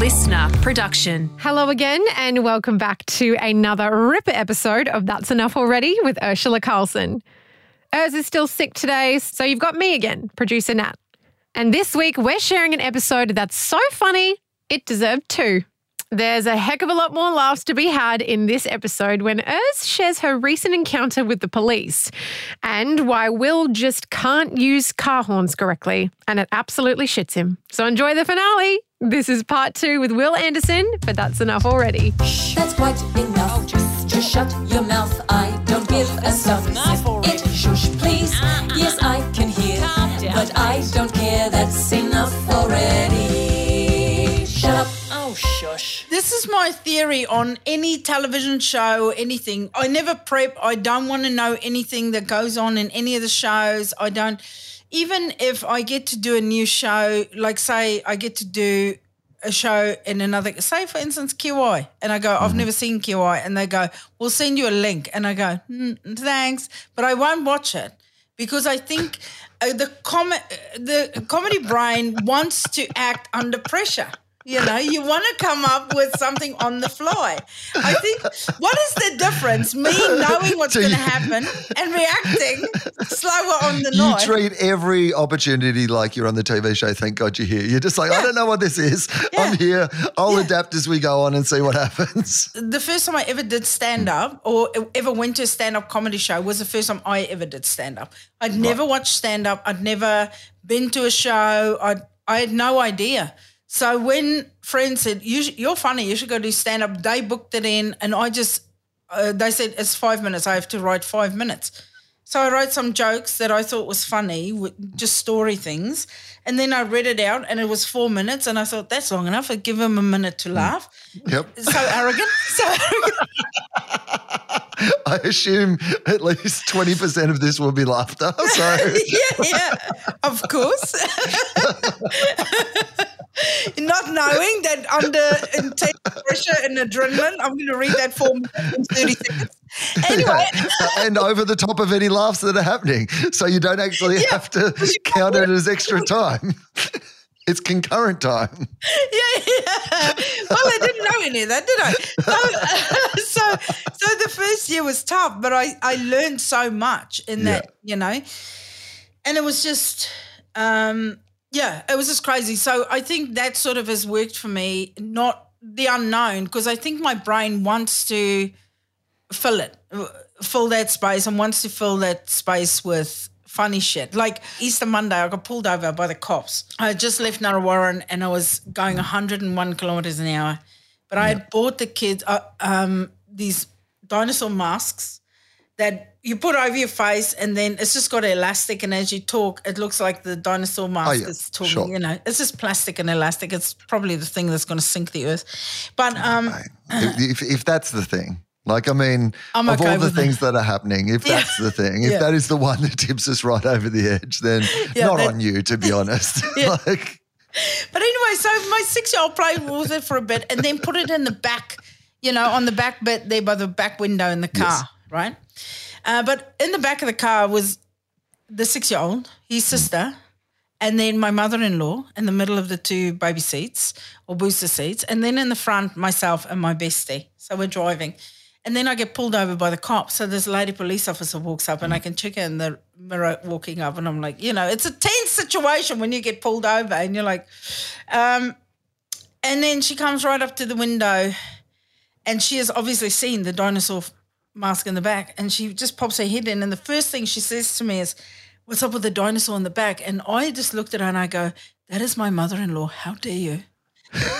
LiSTNR production. Hello again, and welcome back to another Ripper episode of That's Enough Already with Urzila Carlson. Urs is still sick today, so you've got me again, producer Nat. And this week, we're sharing an episode that's so funny, it deserved two. There's a heck of a lot more laughs to be had in this episode when Urs shares her recent encounter with the police and why Wil just can't use car horns correctly, and it absolutely shits him. So enjoy the finale. This is part two with Wil Anderson, but that's enough already. That's quite enough. just, just shut your mouth. I don't give a stuff. It shush, please. Yes, I can hear, but I don't care. That's enough Oh, shush. This is my theory on any television show, anything. I never prep. I don't want to know anything that goes on in any of the shows. I don't, even if I get to do a new show, like say I get to do a show in another, say for instance, QI, and I go, I've never seen QI, and they go, we'll send you a link. And I go, "Mm, thanks, but I won't watch it because I think uh, the com- the comedy brain wants to act under pressure. You know, you want to come up with something on the fly. I think what is the difference? Me knowing what's So going to happen and reacting slower on the You night. treat every opportunity like you're on the TV show. Thank God you're here. You're just like, I don't know what this is. I'm here. I'll adapt as we go on and see what happens. the first time I ever did stand up or ever went to a stand up comedy show was the first time I ever did stand up. I'd never watched stand up. I'd never been to a show. I I had no idea. So when friends said you, You're funny, you should go do stand up, they booked it in, and I just uh, they said it's five minutes. I have to write five minutes. So I wrote some jokes that I thought was funny, just story things, and then I read it out, and it was four minutes, and I thought that's long enough. I'd give them a minute to laugh. Yep. So arrogant, so arrogant. I assume at least 20% of this will be laughter. So yeah, yeah, of course. Not knowing that under intense pressure and adrenaline, I'm going to read that form in 30 seconds. Anyway, and over the top of any laughs that are happening. So you don't actually have to count it as extra time. It's concurrent time. yeah, yeah. Well, I didn't know any of that, did I? So, so, so the first year was tough, but I, I learned so much in that, you know, and it was just, um, yeah, it was just crazy. So I think that sort of has worked for me, not the unknown, because I think my brain wants to fill it, fill that space, and wants to fill that space with funny shit. Like Easter Monday, I got pulled over by the cops. I had just left Narre Warren and I was going 101 kilometers an hour, but I had bought the kids uh, um, these dinosaur masks that you put over your face and then it's just got elastic and as you talk it looks like the dinosaur mask yeah, is talking sure. you know it's just plastic and elastic it's probably the thing that's going to sink the earth but um if, if that's the thing. Like, I mean, I'm of okay all the that. things that are happening, if Yeah. that's the thing, if Yeah. that is the one that tips us right over the edge, then not that- on you, to be honest. Yeah. like, But anyway, so my six year old played with it for a bit and then put it in the back, you know, on the back bit there by the back window in the car, right? Uh, but in the back of the car was the six year old, his sister, and then my mother in law in the middle of the two baby seats or booster seats. And then in the front, myself and my bestie. So we're driving. And then I get pulled over by the cops. So this lady police officer walks up and I can check her in the mirror walking up. And I'm like, you know, it's a tense situation when you get pulled over and you're like, um, and then she comes right up to the window and she has obviously seen the dinosaur mask in the back and she just pops her head in. And the first thing she says to me is, What's up with the dinosaur in the back? And I just looked at her and I go, That is my mother in law. How dare you? and her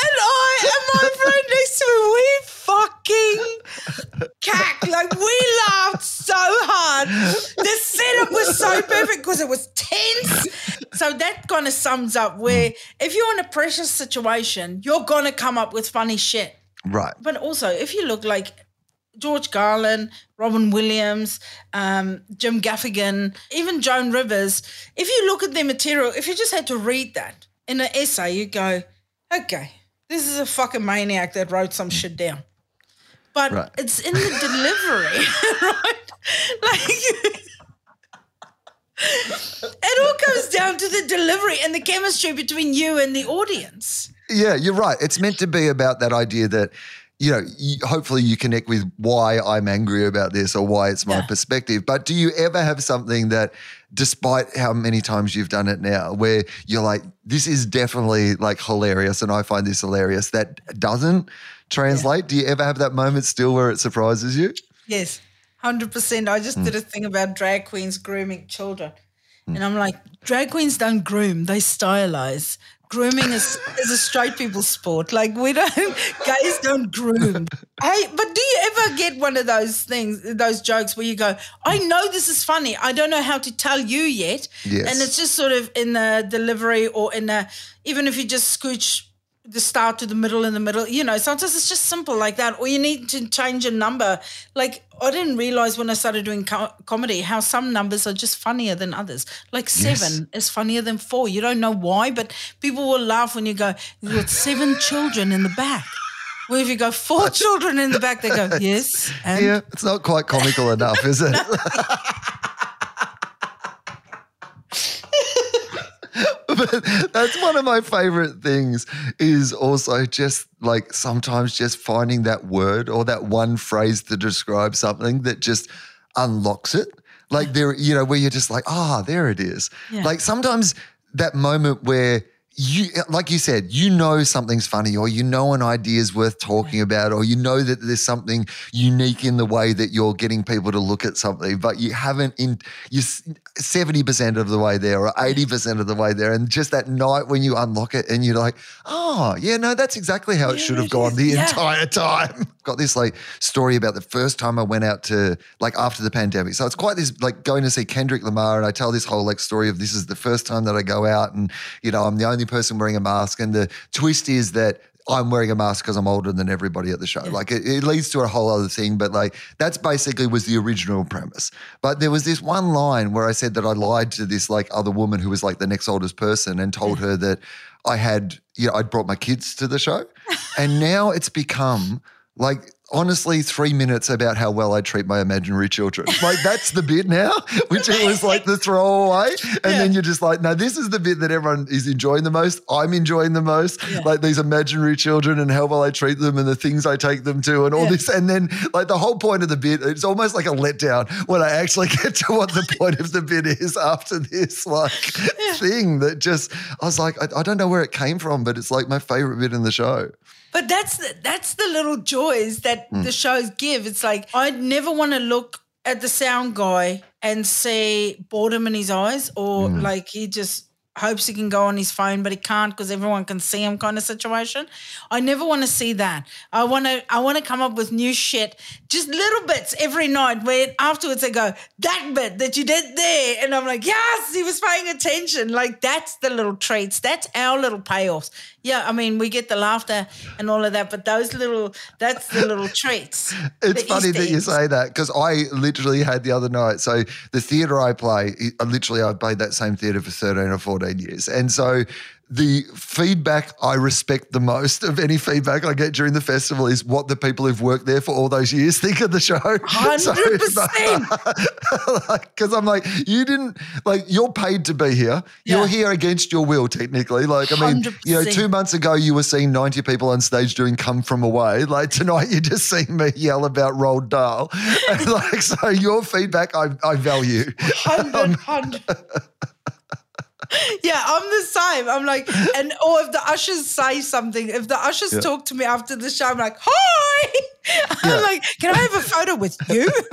and I and my friend next to me, we fucking cack. Like we laughed so hard. The setup was so perfect because it was tense. So that kind of sums up where if you're in a pressure situation, you're gonna come up with funny shit. right. But also, if you look like George Carlin, Robin Williams, um, Jim Gaffigan, even Joan Rivers, if you look at their material, if you just had to read that in an essay, you go, okay, this is a fucking maniac that wrote some shit down. But Right. it's in the delivery, right? Like, it all comes down to the delivery and the chemistry between you and the audience. Yeah, you're right. It's meant to be about that idea that, you know, you, hopefully you connect with why I'm angry about this or why it's my Yeah. perspective. But do you ever have something that, despite how many times you've done it now, where you're like, this is definitely like hilarious and I find this hilarious, that doesn't translate? Do you ever have that moment still where it surprises you? Yes, hundred percent. I just hmm. did a thing about drag queens grooming children, hmm. and I'm like, drag queens don't groom; they stylize. Grooming is is a straight people sport. Like we don't, gays don't groom. hey, but do you ever get one of those things, those jokes where you go, "I hmm. know this is funny. I don't know how to tell you yet," Yes. and it's just sort of in the delivery or in the even if you just scooch the start to the middle and the middle. You know, sometimes it's just simple like that, or you need to change a number. Like I didn't realize when I started doing co- comedy how some numbers are just funnier than others. Like seven is funnier than four. You don't know why, but people will laugh when you go, "You've got seven children in the back." Well, if you go four children in the back, they go, "Yes." And Yeah, it's not quite comical enough, is it? but that's one of my favorite things is also just like sometimes just finding that word or that one phrase to describe something that just unlocks it. Like there, you know, where you're just like, ah, there it is. Yeah. Like sometimes that moment where you like you said you know something's funny or you know an idea is worth talking about or you know that there's something unique in the way that you're getting people to look at something but you haven't in you 70% of the way there or 80% of the way there and just that night when you unlock it and you're like oh yeah no that's exactly how it should have gone the Yeah. entire time. Got this like story about the first time I went out to like after the pandemic. So it's quite this like going to see Kendrick Lamar and I tell this whole like story of this is the first time that I go out and you know I'm the only person wearing a mask and the twist is that I'm wearing a mask because I'm older than everybody at the show. Like it, it leads to a whole other thing, but like that's basically was the original premise. But there was this one line where I said that I lied to this like other woman who was like the next oldest person and told her that I had, you know, I'd brought my kids to the show. and now it's become like honestly three minutes about how well I treat my imaginary children. Like that's the bit now, which it was like the throwaway. And then you're just like, no, this is the bit that everyone is enjoying the most. I'm enjoying the most. Like these imaginary children and how well I treat them and the things I take them to and all Yeah. this. And then like the whole point of the bit, it's almost like a letdown when I actually get to what the point of the bit is after this like thing that just I was like, I, I don't know where it came from, but it's like my favorite bit in the show. But that's the, that's the little joys that hmm. the shows give. It's like I'd never want to look at the sound guy and see boredom in his eyes, or hmm. like he just hopes he can go on his phone, but he can't because everyone can see him, kind of situation. I never want to see that. I want to I want to come up with new shit, just little bits every night. Where afterwards they go that bit that you did there, and I'm like, yes, he was paying attention. Like that's the little treats. That's our little payoffs. Yeah, I mean, we get the laughter and all of that, but those little, that's the little treats. It's funny that you say that because I literally had the other night. So the theatre I play, literally I've played that same theatre for thirteen or fourteen years, and so the feedback I respect the most of any feedback I get during the festival is what the people who've worked there for all those years think of the show. Hundred percent. Because I'm like, you didn't like you're paid to be here. Yeah. You're here against your will, technically. Like, I mean, you know, two months ago you were seeing 90 people on stage doing "Come From Away." Like tonight, you just seeing me yell about Roald Dahl. And like, so your feedback, I, I value. Hundred, hundred. Yeah, I'm the same. I'm like, and or if the ushers say something, if the ushers Yeah. talk to me after the show, I'm like, hi. I'm like, can I have a photo with you?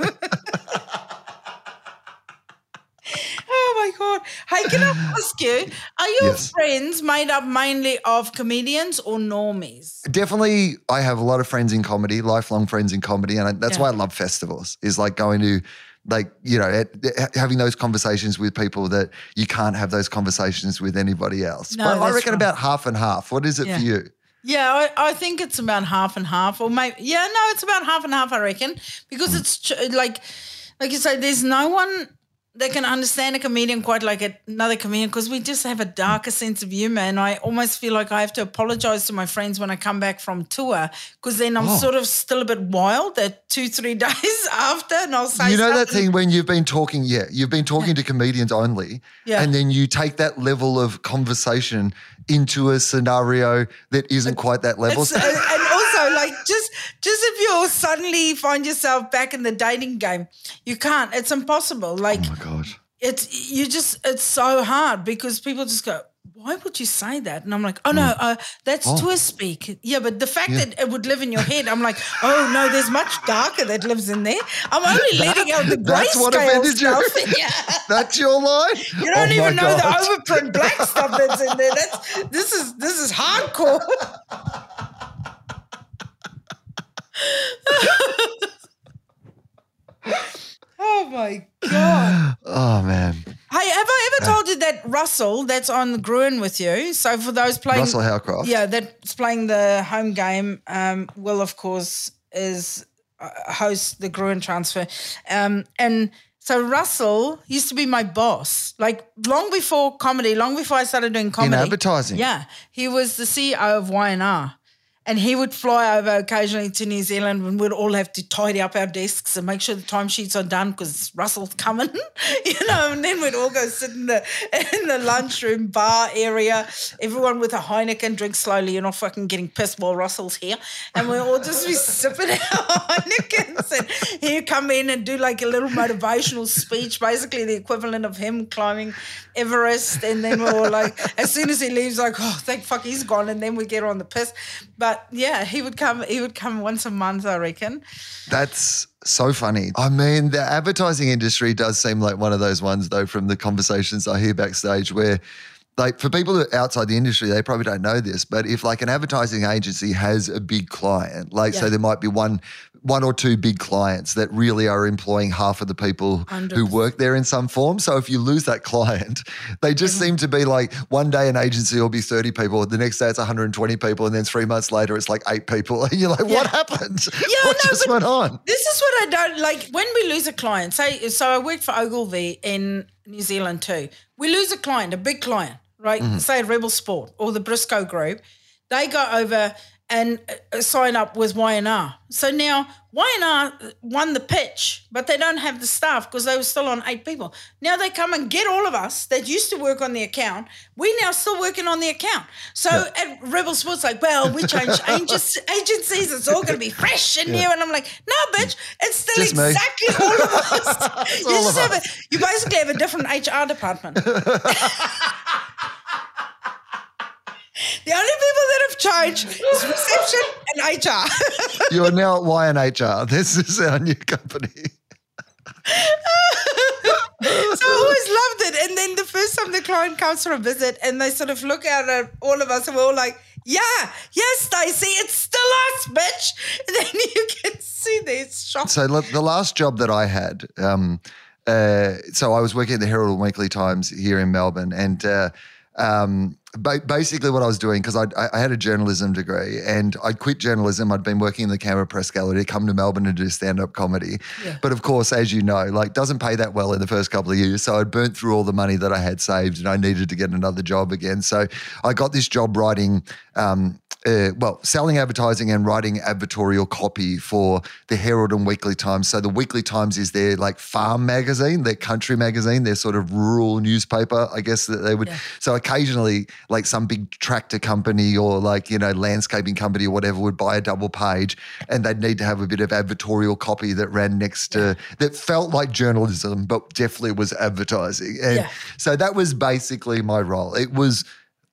oh my god! Hey, can I ask you? Are your Yes. friends made up mainly of comedians or normies? Definitely, I have a lot of friends in comedy, lifelong friends in comedy, and that's Yeah. why I love festivals. Is like going to, like you know, at, having those conversations with people that you can't have those conversations with anybody else. No, but I reckon right. about half and half. What is it Yeah. for you? Yeah, I, I think it's about half and half, or maybe yeah, no, it's about half and half. I reckon because it's like, like you say, there's no one they can understand a comedian quite like another comedian because we just have a darker sense of humor. And I almost feel like I have to apologize to my friends when I come back from tour because then I'm Oh. sort of still a bit wild that two, three days after. And I'll say, You know that thing when you've been talking, yeah, you've been talking to comedians only, Yeah. and then you take that level of conversation into a scenario that isn't quite that level. Uh, It's, uh, and also, like, just if you suddenly find yourself back in the dating game, you can't. It's impossible. Like, oh my god. it's you just it's so hard because people just go why would you say that and i'm like oh no uh, that's Oh. twist speak yeah but the fact that it would live in your head i'm like oh no there's much darker that lives in there i'm only letting out the That's what grayscale offended you. stuff yeah That's your line. you don't Oh even know God. the overprint black stuff that's in there that's this is this is hardcore oh my god Oh man, Hey, have I ever told you that Russell, that's on the Gruen with you? So for those playing, Russell Howcroft. yeah, that's playing the home game. Um, Wil, of course, is uh, host the Gruen transfer, um, and so Russell used to be my boss, like long before comedy, long before I started doing comedy. advertising. Yeah, he was the CEO of Y&R. And he would fly over occasionally to New Zealand and we'd all have to tidy up our desks and make sure the timesheets are done because Russell's coming, you know, and then we'd all go sit in the in the lunchroom bar area, everyone with a Heineken, drink slowly, you're not fucking getting pissed while Russell's here. And we'll all just be sipping our Heinekens and he'd come in and do like a little motivational speech, basically the equivalent of him climbing Everest. And then we're all like, as soon as he leaves, like, oh, thank fuck he's gone. And then we get on the piss. But yeah, he would come. He would come once a month, I reckon. That's so funny. I mean, the advertising industry does seem like one of those ones, though, from the conversations I hear backstage where. Like for people outside the industry, they probably don't know this, but if like an advertising agency has a big client, like so there might be one one or two big clients that really are employing half of the people who 100%. work there in some form. So if you lose that client, they just seem to be like one day an agency will be 30 people, the next day it's 120 people, and then three months later it's like eight people. And you're like, what happened? Yeah, what no, just went on? This is what I don't like. When we lose a client, say, so I worked for Ogilvy in New Zealand too. We lose a client, a big client, right? Mm-hmm. Say Rebel Sport or the Briscoe Group. They go over and uh, sign up with Y&R. So now Y&R won the pitch, but they don't have the staff because they were still on eight people. Now they come and get all of us that used to work on the account. We now still working on the account. So at Rebel Sports, like, well, we changed agencies. It's all going to be fresh and new. And I'm like, no, bitch, it's still Just me. exactly all of us. You all of us. a, you basically have a different HR department. The only people that have changed is reception and HR. You're now at YNHR. This is our new company. so I always loved it. And then the first time the client comes for a visit and they sort of look out at all of us and we're all like, yeah, yes, Stacey, it's still us, bitch. And then you can see this shock. So look, the last job that I had, um, uh, so I was working at the Herald and Weekly Times here in Melbourne, and uh, um, ba- basically what I was doing because I, I had a journalism degree and I'd quit journalism. I'd been working in the Canberra Press Gallery, come to Melbourne and do stand up comedy. Yeah. But of course, as you know, like doesn't pay that well in the first couple of years. So I'd burnt through all the money that I had saved and I needed to get another job again. So I got this job writing. Um, uh, well, selling advertising and writing advertorial copy for the Herald and Weekly Times. So the Weekly Times is their like farm magazine, their country magazine, their sort of rural newspaper, I guess that they would. Yeah. So occasionally, like some big tractor company or like you know landscaping company or whatever would buy a double page, and they'd need to have a bit of advertorial copy that ran next to that felt like journalism, but definitely was advertising. And Yeah. so that was basically my role. It was.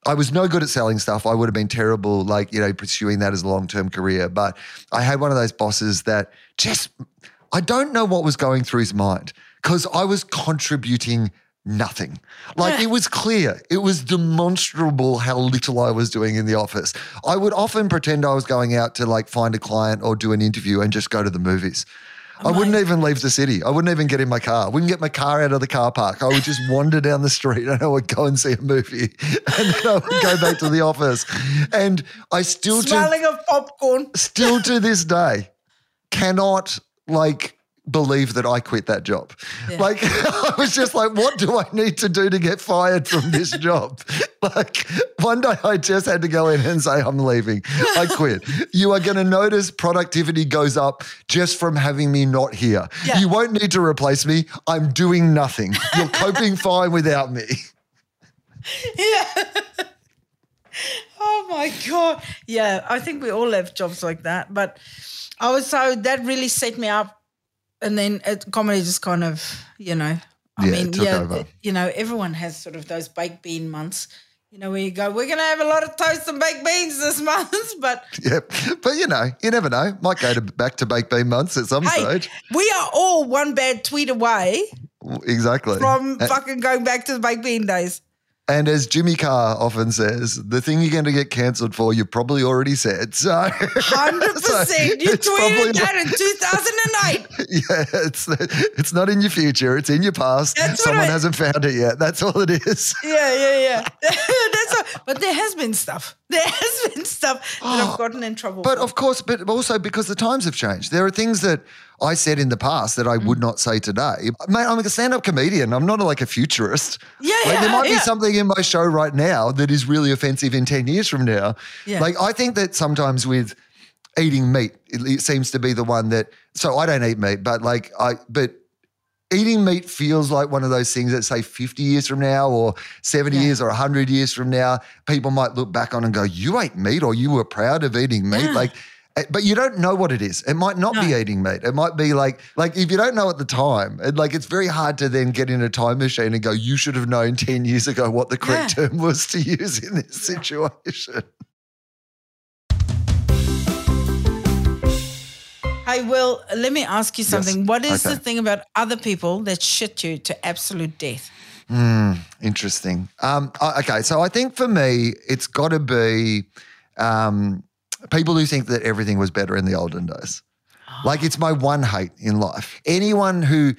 I was no good at selling stuff. I would have been terrible, like, you know, pursuing that as a long term career. But I had one of those bosses that just, I don't know what was going through his mind because I was contributing nothing. Like, it was clear, it was demonstrable how little I was doing in the office. I would often pretend I was going out to like find a client or do an interview and just go to the movies. I wouldn't even leave the city. I wouldn't even get in my car. I wouldn't get my car out of the car park. I would just wander down the street and I would go and see a movie. And then I would go back to the office. And I still to Smelling of popcorn. still to this day cannot like believe that I quit that job. Like I was just like, what do I need to do to get fired from this job? like one day I just had to go in and say, I'm leaving. I quit. you are going to notice productivity goes up just from having me not here. Yeah. You won't need to replace me. I'm doing nothing. You're coping fine without me. Yeah. oh my god. Yeah, I think we all have jobs like that. But I was so that really set me up, and then it, comedy just kind of, you know, I Yeah, mean, yeah, over. you know, everyone has sort of those baked bean months. You know, where you go, we're gonna have a lot of toast and baked beans this month, but Yep. But you know, you never know. Might go to back to baked bean months at some hey, stage. we are all one bad tweet away Exactly. from fucking going back to the baked bean days. And as Jimmy Carr often says, the thing you're going to get cancelled for, you probably already said. So, Hundred so percent. You tweeted that in thousand and eight. yeah, it's it's not in your future; it's in your past. That's Someone I- hasn't found it yet. That's all it is. Yeah, yeah, yeah. But there has been stuff. There has been stuff that I've gotten in trouble. But for. of course, but also because the times have changed. There are things that I said in the past that I Mm. would not say today. Mate, I'm like a stand-up comedian. I'm not like a futurist. Yeah, like, there yeah, might be something in my show right now that is really offensive in 10 years from now. Yeah. Like I think that sometimes with eating meat, it, it seems to be the one that so I don't eat meat, but like I but eating meat feels like one of those things that say 50 years from now or 70 Yeah. years or 100 years from now people might look back on and go you ate meat or you were proud of eating meat Yeah. like eh, but you don't know what it is. It might not be eating meat. It might be like, like if you don't know at the time, it, like it's very hard to then get in a time machine and go, you should have known 10 years ago what the correct Yeah. term was to use in this situation. Hey, Wil, let me ask you something. What is Okay. the thing about other people that shit you to absolute death? Interesting. Um, okay, so I think for me, it's got to be um, people who think that everything was better in the olden days. Like it's my one hate in life. Anyone who,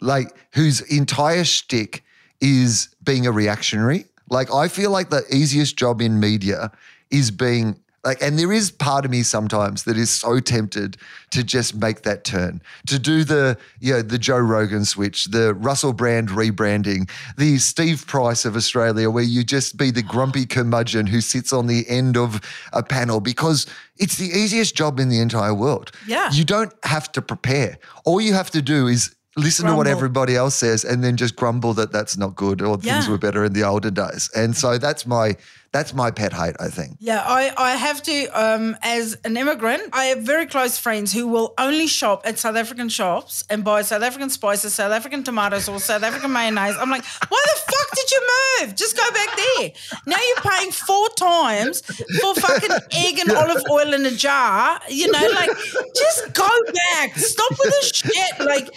like, whose entire shtick is being a reactionary. Like I feel like the easiest job in media is being like, and there is part of me sometimes that is so tempted to just make that turn, to do the, you know, the Joe Rogan switch, the Russell Brand rebranding, the Steve Price of Australia, where you just be the grumpy curmudgeon who sits on the end of a panel because it's the easiest job in the entire world. Yeah. You don't have to prepare. All you have to do is listen to what everybody else says and then just grumble that that's not good or things were better in the older days. And so that's my that's my pet hate, I think. Yeah, I, I have to, um, as an immigrant, I have very close friends who will only shop at South African shops and buy South African spices, South African tomatoes, or South African mayonnaise. I'm like, why the fuck did you move? Just go back there. Now you're paying four times for fucking egg and olive oil in a jar. You know, like, just go back. Stop with this shit. Like,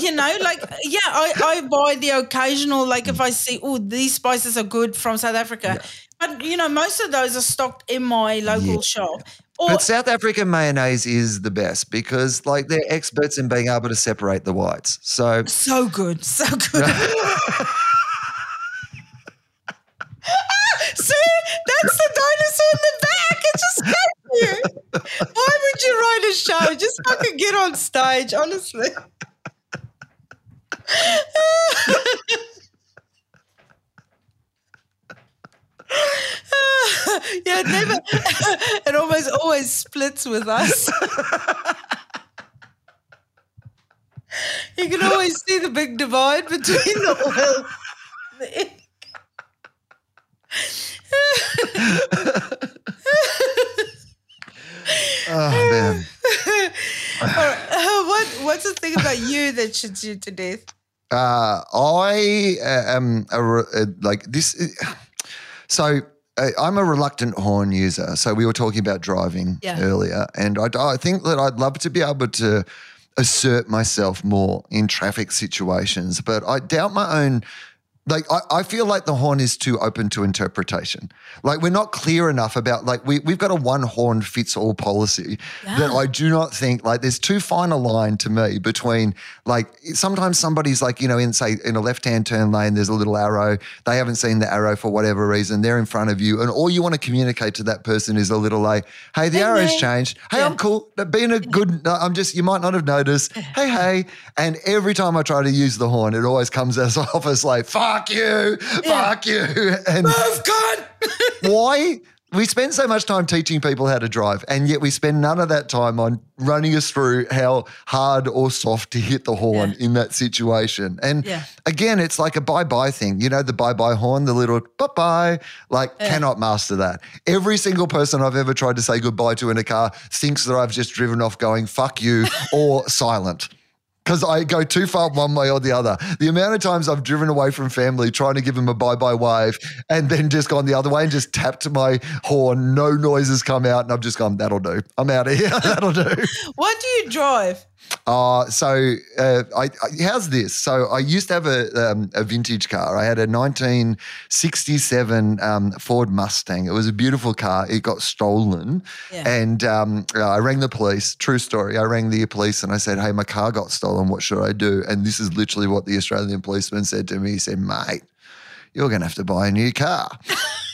you know, like, yeah, I, I buy the occasional, like, if I see, oh, these spices are good from South Africa. But you know, most of those are stocked in my local shop. Or But South African mayonnaise is the best because like they're experts in being able to separate the whites. So so good, so good. See, that's the dinosaur in the back. It just got you. Why would you write a show? Just fucking get on stage, honestly. yeah, it never. It almost always splits with us. you can always see the big divide between the oil. and the oh man. Right, uh, what what's the thing about you that shits you to death? Uh, I uh, am a, re- uh, like this. So uh, I'm a reluctant horn user. So we were talking about driving Yeah. earlier, and I, I think that I'd love to be able to assert myself more in traffic situations, but I doubt my own like I, I feel like the horn is too open to interpretation. Like we're not clear enough about like we we've got a one horn fits all policy that I do not think like there's too fine a line to me between like sometimes somebody's like you know in say in a left hand turn lane there's a little arrow they haven't seen the arrow for whatever reason they're in front of you and all you want to communicate to that person is a little like hey the arrow's man. changed. Hey Yeah. I'm cool being a good I'm just you might not have noticed. Hey hey. And every time I try to use the horn it always comes as off as like fuck you fuck you and Move, cunt! why we spend so much time teaching people how to drive and yet we spend none of that time on running us through how hard or soft to hit the horn Yeah. in that situation and Yeah. again it's like a bye-bye thing you know the bye-bye horn the little bye-bye like cannot master that every single person i've ever tried to say goodbye to in a car thinks that i've just driven off going fuck you or silent because I go too far one way or the other. The amount of times I've driven away from family trying to give them a bye bye wave and then just gone the other way and just tapped my horn, no noises come out, and I've just gone, that'll do. I'm out of here. that'll do. What do you drive? Uh, so uh, I, I, how's this? So I used to have a, um, a vintage car. I had a 1967 um, Ford Mustang. It was a beautiful car. It got stolen, Yeah. and um, I rang the police. True story. I rang the police and I said, "Hey, my car got stolen. What should I do?" And this is literally what the Australian policeman said to me. He said, "Mate." You're going to have to buy a new car.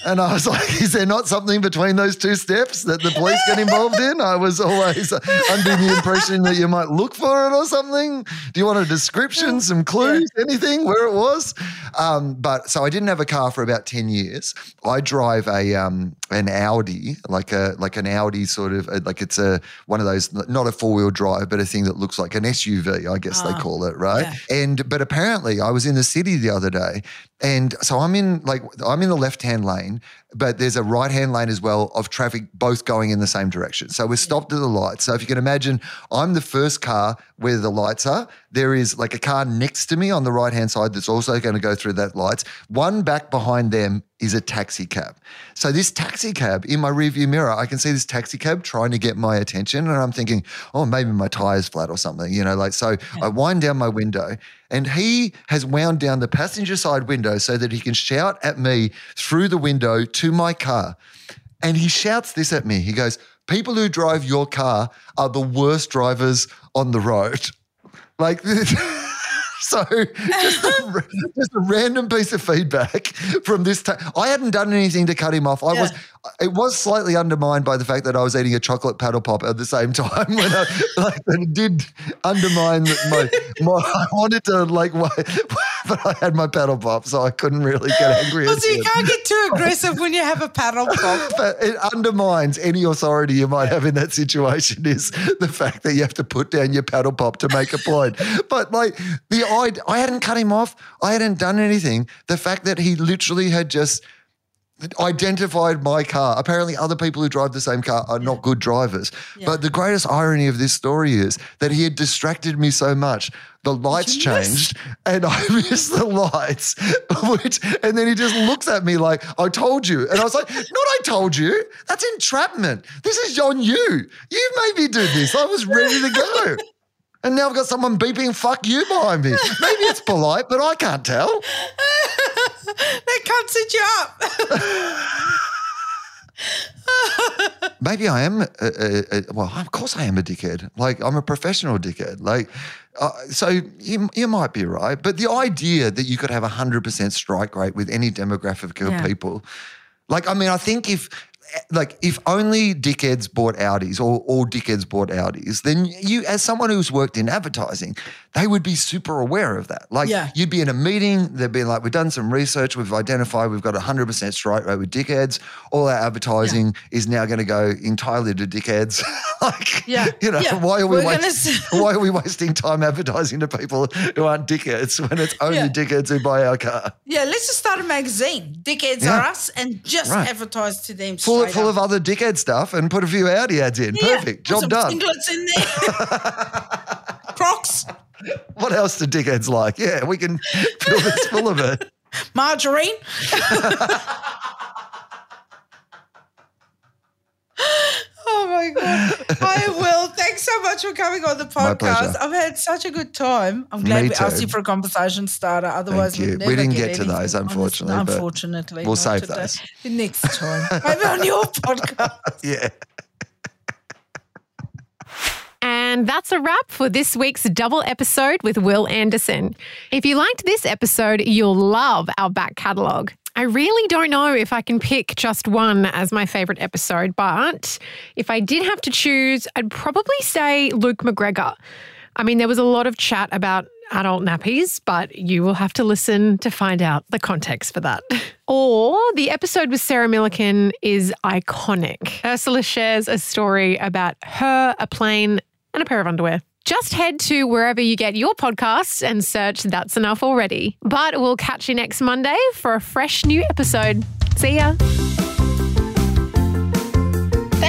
And I was like, is there not something between those two steps that the police get involved in? I was always under the impression that you might look for it or something. Do you want a description, some clues, anything, where it was? Um, but so I didn't have a car for about 10 years. I drive a um, an Audi, like a like an Audi sort of like it's a one of those not a four wheel drive, but a thing that looks like an SUV, I guess they call it, right? And but apparently I was in the city the other day and so I'm in like I'm in the left hand lane, thing but there's a right hand lane as well of traffic both going in the same direction. So we're stopped at the lights. So if you can imagine, I'm the first car where the lights are. There is like a car next to me on the right hand side that's also going to go through that lights. One back behind them is a taxi cab. So this taxi cab in my rearview mirror, I can see this taxi cab trying to get my attention, and I'm thinking, oh, maybe my tire's flat or something, you know. Like so, I wind down my window, and he has wound down the passenger side window so that he can shout at me through the window to my car, and he shouts this at me. He goes, "People who drive your car are the worst drivers on the road." Like. So just a, just a random piece of feedback from this. Ta- I hadn't done anything to cut him off. I was. It was slightly undermined by the fact that I was eating a chocolate paddle pop at the same time. When I, like, it did undermine my, my. I wanted to like, but I had my paddle pop, so I couldn't really get angry. Well, so you can't get too aggressive when you have a paddle pop. But it undermines any authority you might have in that situation is the fact that you have to put down your paddle pop to make a point. But like the I, I hadn't cut him off. I hadn't done anything. The fact that he literally had just identified my car. Apparently, other people who drive the same car are not good drivers. But the greatest irony of this story is that he had distracted me so much. The lights changed and I missed the lights. Which and then he just looks at me like, I told you. And I was like, Not I told you. That's entrapment. This is on you. You made me do this. I was ready to go. And now I've got someone beeping fuck you behind me. Maybe it's polite, but I can't tell. That can't sit you up. maybe I am. A, a, a, well, of course I am a dickhead. Like I'm a professional dickhead. Like, uh, so you, you might be right, but the idea that you could have a hundred percent strike rate with any demographic of Yeah. people, like, I mean, I think if. Like if only dickheads bought Audis or all dickheads bought Audis, then you, as someone who's worked in advertising, they would be super aware of that. Like Yeah. you'd be in a meeting, they'd be like, "We've done some research, we've identified we've got a hundred percent strike rate with dickheads. All our advertising is now going to go entirely to dickheads. like, Yeah. you know, Yeah. why are we We're gonna wasting, why are we wasting time advertising to people who aren't dickheads when it's only Yeah. dickheads who buy our car? yeah, let's just start a magazine. Dickheads Yeah. are us, and just Right. advertise to them. Full, full up. of other dickhead stuff and put a few Audi ads in. Yeah, Perfect. Job some done. In there. What else do dickheads like? Yeah, we can fill this full of it. margarine. oh my god! I will. Thanks so much for coming on the podcast. I've had such a good time. I'm glad Me we asked you for a conversation starter. Otherwise, you. we'd We didn't get, get to those, unfortunately, Unfortunately, we'll save today. those. next time. Maybe on your podcast. Yeah. And that's a wrap for this week's double episode with Wil Anderson. If you liked this episode, you'll love our back catalogue. I really don't know if I can pick just one as my favorite episode, but if I did have to choose, I'd probably say Luke McGregor. I mean, there was a lot of chat about adult nappies, but you will have to listen to find out the context for that. Or the episode with Sarah Millican is iconic. Urzila shares a story about her, a plane, and a pair of underwear. Just head to wherever you get your podcasts and search That's Enough Already. But we'll catch you next Monday for a fresh new episode. See ya.